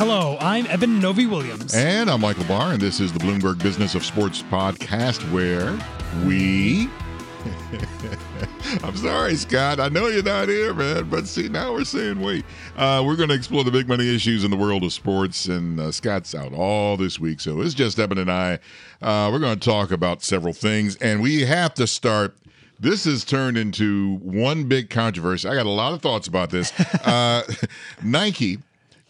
Hello, I'm Eben Novy-Williams. And I'm Michael Barr, and this is the Bloomberg Business of Sports podcast where we. I'm sorry, Scott. I know you're not here, man. But see, now we're saying wait. Uh, we're going to explore the big money issues in the world of sports, and uh, Scott's out all this week. So it's just Eben and I. Uh, we're going to talk about several things, and we have to start this has turned into one big controversy. I got a lot of thoughts about this. Uh, Nike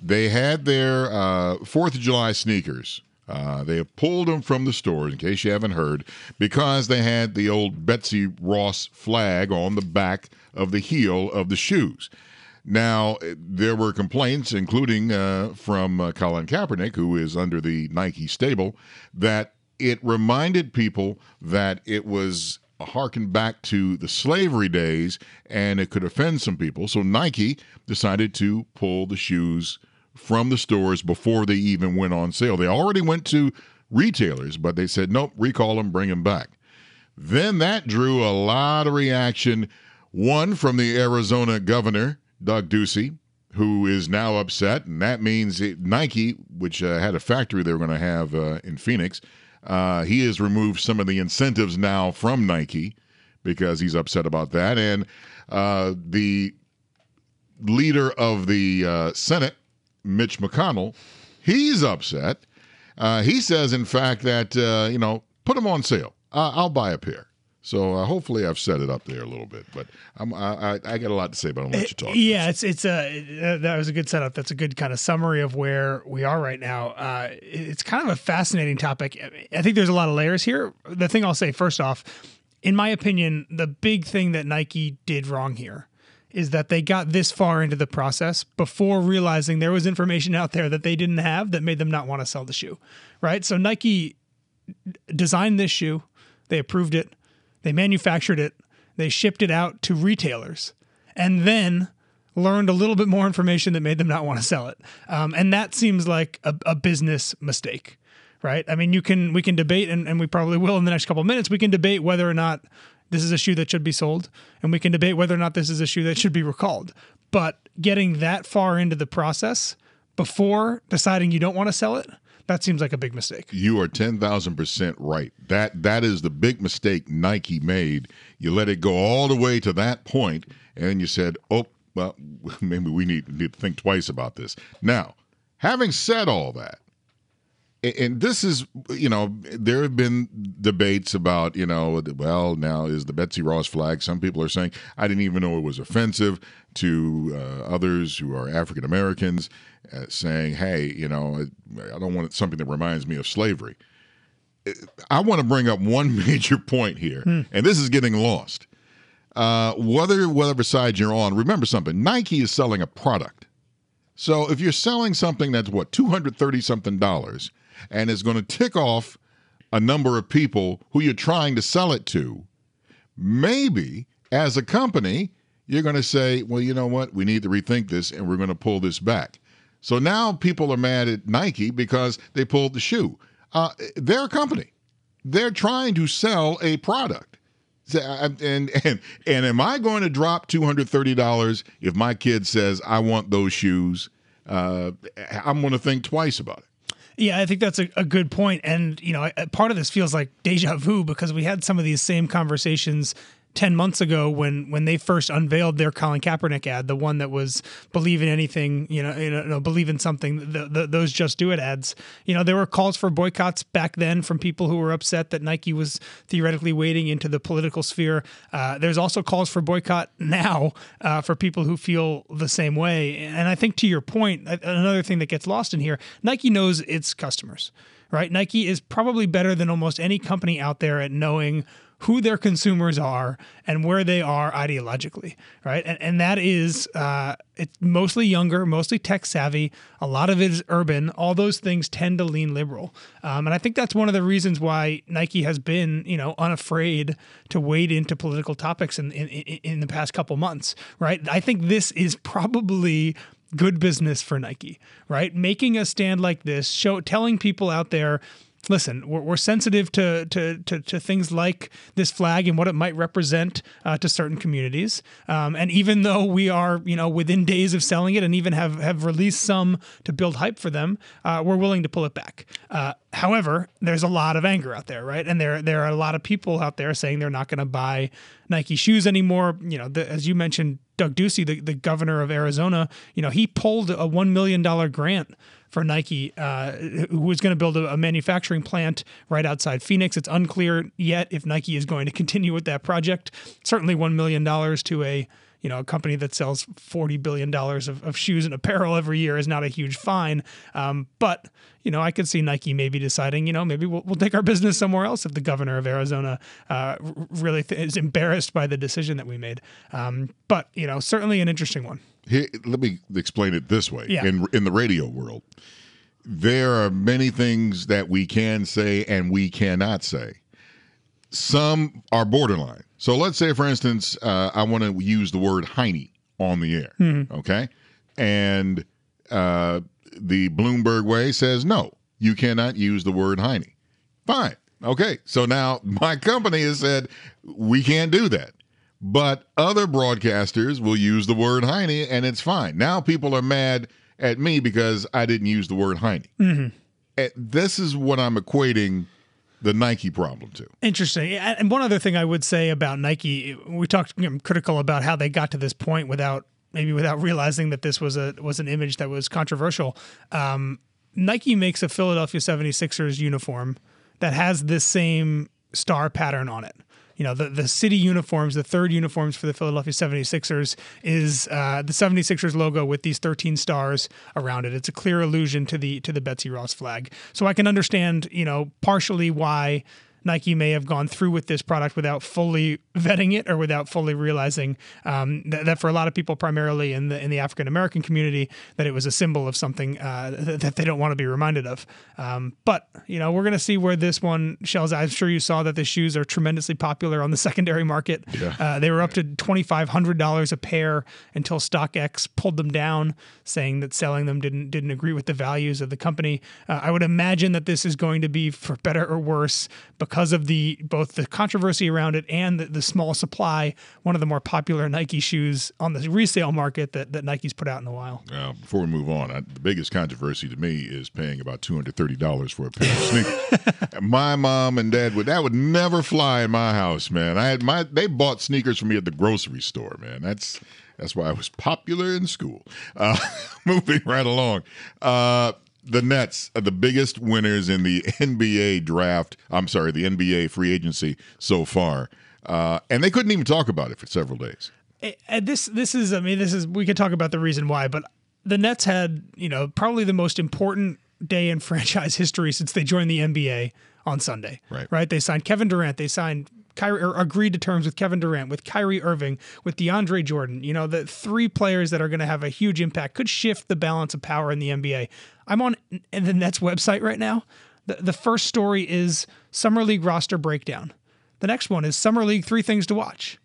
they had their uh, Fourth of July sneakers. Uh, they have pulled them from the stores, in case you haven't heard, because they had the old Betsy Ross flag on the back of the heel of the shoes. Now, there were complaints, including uh, from uh, Colin Kaepernick, who is under the Nike stable, that it reminded people that it was harken back to the slavery days and it could offend some people. So Nike decided to pull the shoes from the stores before they even went on sale. They already went to retailers, but they said, nope, recall them, bring them back. Then that drew a lot of reaction. One from the Arizona governor, Doug Ducey, who is now upset, and that means it, Nike, which uh, had a factory they were going to have uh, in Phoenix, uh, he has removed some of the incentives now from Nike because he's upset about that. And uh, the leader of the uh, Senate, Mitch McConnell, he's upset. Uh, he says, in fact, that, uh, you know, put them on sale. I'll buy a pair. So uh, hopefully I've set it up there a little bit, but I'm, I, I got a lot to say, but gonna let you talk. Yeah, it's it's a uh, that was a good setup. That's a good kind of summary of where we are right now. Uh, it's kind of a fascinating topic. I think there's a lot of layers here. The thing I'll say first off, in my opinion, the big thing that Nike did wrong here is that they got this far into the process before realizing there was information out there that they didn't have that made them not want to sell the shoe. Right. So Nike designed this shoe, they approved it, they manufactured it, they shipped it out to retailers, and then learned a little bit more information that made them not want to sell it. Um, and that seems like a, a business mistake right? I mean, you can we can debate, and, and we probably will in the next couple of minutes. We can debate whether or not this is a shoe that should be sold, and we can debate whether or not this is a shoe that should be recalled. But getting that far into the process before deciding you don't want to sell it, that seems like a big mistake. You are 10,000% right. That that is the big mistake Nike made. You let it go all the way to that point and you said, "Oh, well, maybe we need, need to think twice about this." Now, having said all that, and this is you know there have been debates about you know well now is the Betsy Ross flag some people are saying I didn't even know it was offensive to uh, others who are African Americans uh, saying hey you know I don't want something that reminds me of slavery. I want to bring up one major point here hmm. and this is getting lost. Uh, whether whatever side you're on remember something Nike is selling a product. So if you're selling something that's what 230 something dollars and it's going to tick off a number of people who you're trying to sell it to, maybe as a company, you're going to say, well, you know what? We need to rethink this and we're going to pull this back. So now people are mad at Nike because they pulled the shoe. Uh, they're a company. They're trying to sell a product. And and and am I going to drop two hundred thirty dollars if my kid says I want those shoes? Uh, I'm going to think twice about it. Yeah, I think that's a, a good point. And, you know, part of this feels like deja vu because we had some of these same conversations 10 months ago when when they first unveiled their Colin Kaepernick ad, the one that was believe in anything, you know, you know believe in something, the, the, those just do it ads. You know, there were calls for boycotts back then from people who were upset that Nike was theoretically wading into the political sphere. Uh, there's also calls for boycott now uh, for people who feel the same way. And I think to your point, another thing that gets lost in here, Nike knows its customers right? Nike is probably better than almost any company out there at knowing who their consumers are and where they are ideologically, right? And, and that is uh, it's mostly younger, mostly tech savvy. A lot of it is urban. All those things tend to lean liberal, um, and I think that's one of the reasons why Nike has been, you know, unafraid to wade into political topics in in, in the past couple months, right? I think this is probably good business for Nike, right? Making a stand like this, show telling people out there listen, we're, we're sensitive to, to, to to things like this flag and what it might represent uh, to certain communities. Um, and even though we are, you know, within days of selling it, and even have have released some to build hype for them, uh, we're willing to pull it back. Uh, however, there's a lot of anger out there, right? And there there are a lot of people out there saying they're not going to buy Nike shoes anymore. You know, the, as you mentioned, Doug Ducey, the, the governor of Arizona, you know, he pulled a one million dollar grant for Nike, uh, who was going to build a, a, manufacturing plant right outside Phoenix. It's unclear yet if Nike is going to continue with that project. Certainly, one million dollars to a you know a company that sells forty billion dollars of, of, shoes and apparel every year is not a huge fine. Um, but you know, I could see Nike maybe deciding, you know, maybe we'll, we'll take our business somewhere else if the governor of Arizona uh, really th- is embarrassed by the decision that we made. Um, but you know, certainly an interesting one. Here, let me explain it this way. Yeah. In in the radio world, there are many things that we can say and we cannot say. Some are borderline. So let's say, for instance, uh, I want to use the word Heine on the air. Mm-hmm. Okay, and uh, the Bloomberg way says no, you cannot use the word Heine. Fine. Okay. So now my company has said we can't do that. But other broadcasters will use the word Heine and it's fine. Now people are mad at me because I didn't use the word Heine. Mm-hmm. This is what I'm equating the Nike problem too. Interesting. And one other thing I would say about Nike, we talked you know, critical about how they got to this point without maybe without realizing that this was a was an image that was controversial. Um, Nike makes a Philadelphia 76ers uniform that has this same star pattern on it you know, the, the city uniforms, the third uniforms for the Philadelphia 76ers is uh, the 76ers logo with these 13 stars around it. It's a clear allusion to the to the Betsy Ross flag. So I can understand, you know, partially why Nike may have gone through with this product without fully vetting it or without fully realizing um, that, that, for a lot of people, primarily in the in the African American community, that it was a symbol of something uh, that they don't want to be reminded of. Um, but you know, we're going to see where this one shells. I'm sure you saw that the shoes are tremendously popular on the secondary market. Yeah. Uh, they were up to twenty five hundred dollars a pair until StockX pulled them down, saying that selling them didn't didn't agree with the values of the company. Uh, I would imagine that this is going to be for better or worse because of the both the controversy around it and the, the small supply, one of the more popular Nike shoes on the resale market that, that Nike's put out in a while. Uh, before we move on, I, the biggest controversy to me is paying about two hundred thirty dollars for a pair of sneakers. my mom and dad would that would never fly in my house, man. I had my they bought sneakers for me at the grocery store, man. That's that's why I was popular in school. Uh, moving right along. Uh, the Nets are the biggest winners in the NBA draft. I'm sorry, the NBA free agency so far, uh, and they couldn't even talk about it for several days. And this, this is, I mean, this is. We could talk about the reason why, but the Nets had, you know, probably the most important day in franchise history since they joined the NBA on Sunday. Right. Right. They signed Kevin Durant. They signed Kyrie or agreed to terms with Kevin Durant, with Kyrie Irving, with DeAndre Jordan. You know, the three players that are going to have a huge impact could shift the balance of power in the NBA. I'm on the Nets website right now. The, the first story is Summer League roster breakdown. The next one is Summer League three things to watch.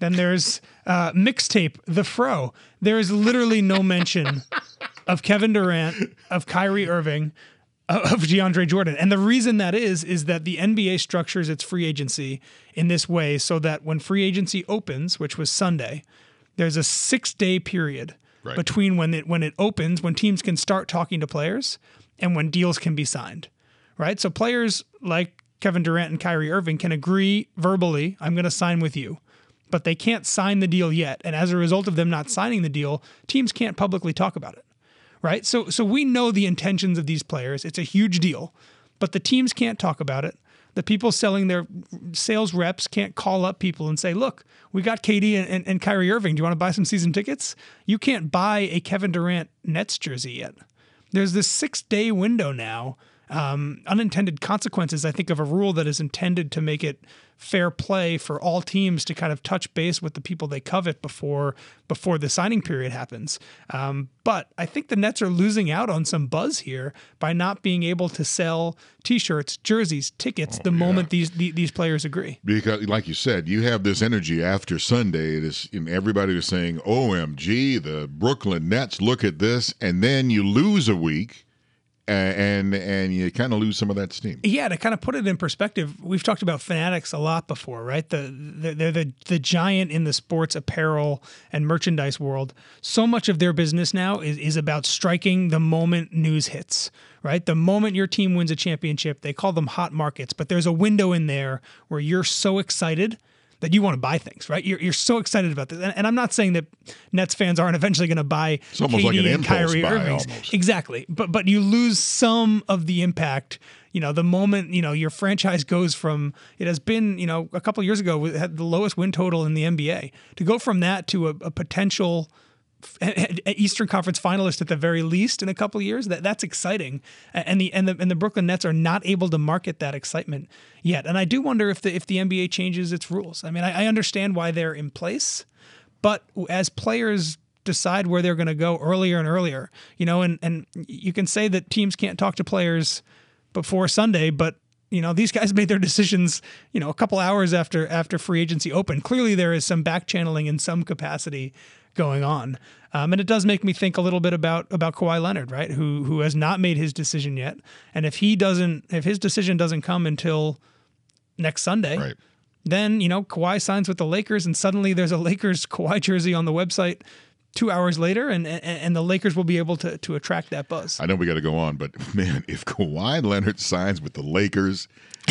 Then there's uh, mixtape, The Fro. There is literally no mention of Kevin Durant, of Kyrie Irving, of DeAndre Jordan. And the reason that is, is that the NBA structures its free agency in this way so that when free agency opens, which was Sunday, there's a six day period right. between when it when it opens, when teams can start talking to players, and when deals can be signed. Right? So players like Kevin Durant and Kyrie Irving can agree verbally, I'm going to sign with you. But they can't sign the deal yet. And as a result of them not signing the deal, teams can't publicly talk about it right? So so we know the intentions of these players. It's a huge deal, but the teams can't talk about it. The people selling their sales reps can't call up people and say, "Look, we got KD and, and, and Kyrie Irving. Do you want to buy some season tickets?" You can't buy a Kevin Durant Nets jersey yet. There's this six day window now um, unintended consequences, I think, of a rule that is intended to make it fair play for all teams to kind of touch base with the people they covet before before the signing period happens. Um, but I think the Nets are losing out on some buzz here by not being able to sell T-shirts, jerseys, tickets oh, the yeah. moment these, these players agree. Because, like you said, you have this energy after Sunday. It is, and everybody is saying, "OMG, the Brooklyn Nets! Look at this!" And then you lose a week and and you kind of lose some of that steam. Yeah, to kind of put it in perspective, we've talked about Fanatics a lot before, right? The they're the the giant in the sports apparel and merchandise world. So much of their business now is is about striking the moment news hits, right? The moment your team wins a championship, they call them hot markets, but there's a window in there where you're so excited that you want to buy things, right? You're, you're so excited about this. And, and I'm not saying that Nets fans aren't eventually going to buy it's almost KD like an and Kyrie almost. Exactly. But but you lose some of the impact. You know, the moment, you know, your franchise goes from it has been, you know, a couple years ago had the lowest win total in the NBA. To go from that to a, a potential Eastern Conference finalist at the very least in a couple years. That that's exciting, and the and the and the Brooklyn Nets are not able to market that excitement yet. And I do wonder if the if the NBA changes its rules. I mean, I, I understand why they're in place, but as players decide where they're going to go earlier and earlier, you know, and and you can say that teams can't talk to players before Sunday, but you know these guys made their decisions you know a couple hours after after free agency opened. Clearly there is some back channeling in some capacity going on. Um, and it does make me think a little bit about about Kawhi Leonard right? Who who has not made his decision yet. And if he doesn't if his decision doesn't come until next Sunday Right. then you know Kawhi signs with the Lakers and suddenly there's a Lakers Kawhi jersey on the website two hours later and and, and the Lakers will be able to to attract that buzz. I know we got to go on, but man, if Kawhi Leonard signs with the Lakers,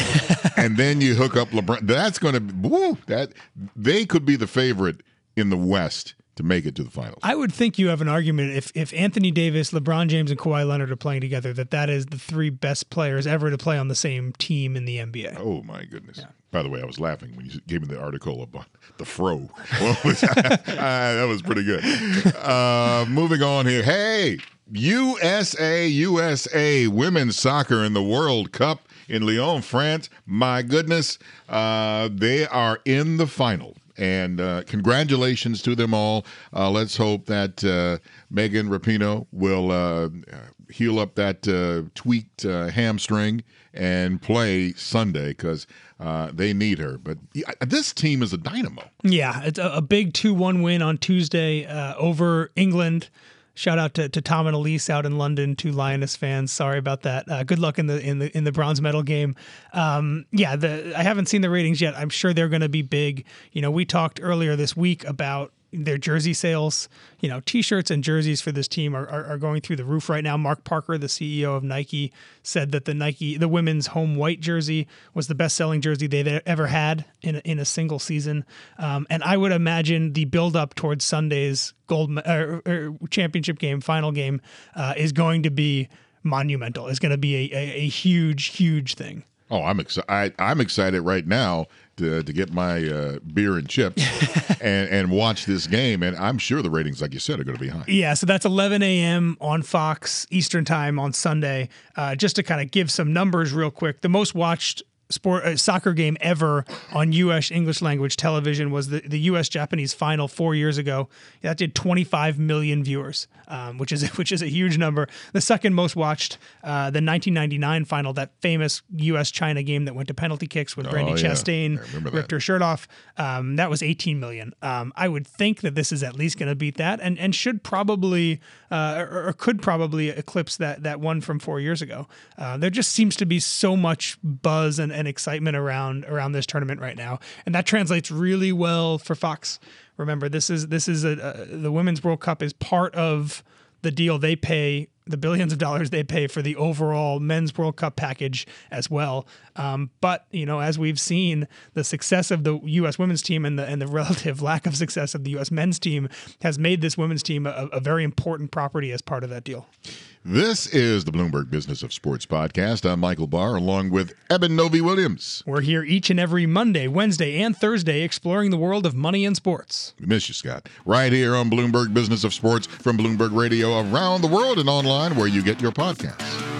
and then you hook up LeBron, that's going to woo, that they could be the favorite in the West to make it to the finals. I would think you have an argument if if Anthony Davis, LeBron James, and Kawhi Leonard are playing together that that is the three best players ever to play on the same team in the NBA. Oh my goodness! By the way, I was laughing when you gave me the article about the fro. Ah, that was pretty good. Uh, moving on here. Hey, USA, USA, women's soccer in the World Cup in Lyon, France. My goodness, uh, they are in the final. And uh, congratulations to them all. Uh, let's hope that uh, Megan Rapinoe will uh, heal up that uh, tweaked hamstring and play Sunday because they need her. But this team is a dynamo. Yeah, it's a, big two-one win on Tuesday over England. Shout out to, to Tom and Elise out in London, two Lioness fans. Sorry about that. Uh, good luck in the in the in the bronze medal game. Um, yeah, the I haven't seen the ratings yet. I'm sure they're going to be big. You know, we talked earlier this week about their jersey sales. You know, T-shirts and jerseys for this team are, are, are going through the roof right now. Mark Parker, the CEO of Nike, said that the Nike the women's home white jersey was the best-selling jersey they've ever had in a, in a single season. Um, and I would imagine the build-up towards Sunday's gold or, or championship game, final game, uh, is going to be monumental. Is going to be a, a, a huge, huge thing. Oh, I'm excited. I'm excited right now to, to get my uh, beer and chips and, and watch this game. And I'm sure the ratings, like you said, are going to be high. Yeah, so that's 11 a.m. on Fox Eastern Time on Sunday. Uh, just to kind of give some numbers real quick, the most watched sport uh, soccer game ever on U.S. English language television was the, the U.S. Japanese final four years ago. That did 25 million viewers, um, which is which is a huge number. The second most watched, uh, the 1999 final, that famous U.S. China game that went to penalty kicks with Brandi Oh, yeah. Chastain I remember that. ripped her shirt off. Um, that was 18 million. Um, I would think that this is at least going to beat that, and and should probably uh, or, or could probably eclipse that that one from four years ago. Uh, there just seems to be so much buzz and, and excitement around around this tournament right now, and that translates really well for Fox. Remember, this is this is a, a the Women's World Cup is part of the deal they pay the billions of dollars they pay for the overall men's World Cup package as well. Um, but you know, as we've seen, the success of the U.S. women's team and the and the relative lack of success of the U.S. men's team has made this women's team a, a very important property as part of that deal. This is the Bloomberg Business of Sports podcast. I'm Michael Barr, along with Eben Novy-Williams. We're here each and every Monday, Wednesday, and Thursday exploring the world of money and sports. We miss you, Scott. Right here on Bloomberg Business of Sports from Bloomberg Radio around the world and online where you get your podcasts.